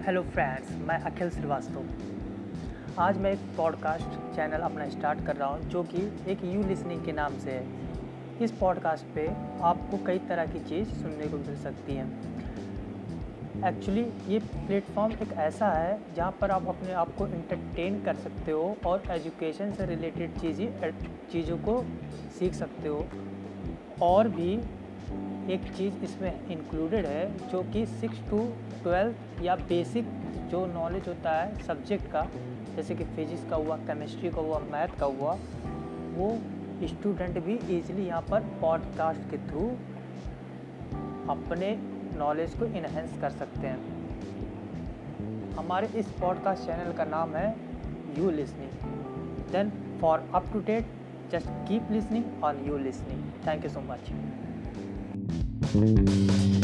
Hello friends मैं अखिल श्रीवास्तव। आज मैं एक पॉडकास्ट चैनल अपना स्टार्ट कर रहा हूँ, जो कि एक यू लिसनिंग के नाम से है। इस पॉडकास्ट पे आपको कई तरह की चीज़ सुनने को मिल सकती हैं। एक्चुअली ये प्लेटफॉर्म एक ऐसा है, जहाँ पर आप अपने आप को इंटरटेन कर सकते हो और एजुकेशन से रिलेटेड चीज़ें, चीज़ों को सीख सकते हो। और भी एक चीज़ इसमें इंक्लूडेड है, जो कि सिक्स टू ट्वेल्थ या बेसिक जो नॉलेज होता है सब्जेक्ट का, जैसे कि फिजिक्स का हुआ केमिस्ट्री का हुआ मैथ का हुआ, वो स्टूडेंट भी इजीली यहाँ पर पॉडकास्ट के थ्रू अपने नॉलेज को इन्हेंस कर सकते हैं। हमारे इस पॉडकास्ट चैनल का नाम है you listening then for up to date just keep listening on you listening thank you so much Thank you.